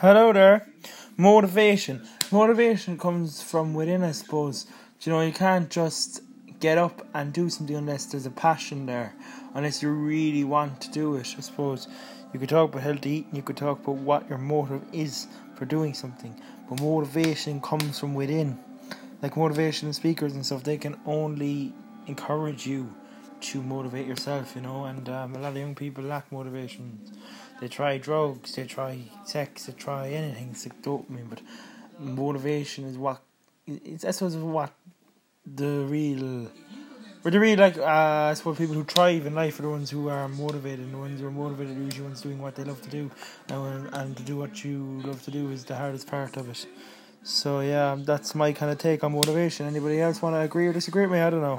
Hello there. Motivation. Motivation comes from within, I suppose. Do you know, you can't just get up and do something unless there's a passion there, unless you really want to do it. I suppose you could talk about healthy eating, you could talk about what your motive is for doing something, but motivation comes from within. Like motivational speakers and stuff, they can only encourage you to motivate yourself, you know. And um, a lot of young people lack motivation. They try drugs, they try sex, they try anything, it's like dopamine. But motivation is what it's I suppose what the real. But the real like uh, I suppose people who thrive in life are the ones who are motivated. And the ones who are motivated are usually ones doing what they love to do, and and to do what you love to do is the hardest part of it. So yeah, that's my kind of take on motivation. Anybody else want to agree or disagree with me? I don't know.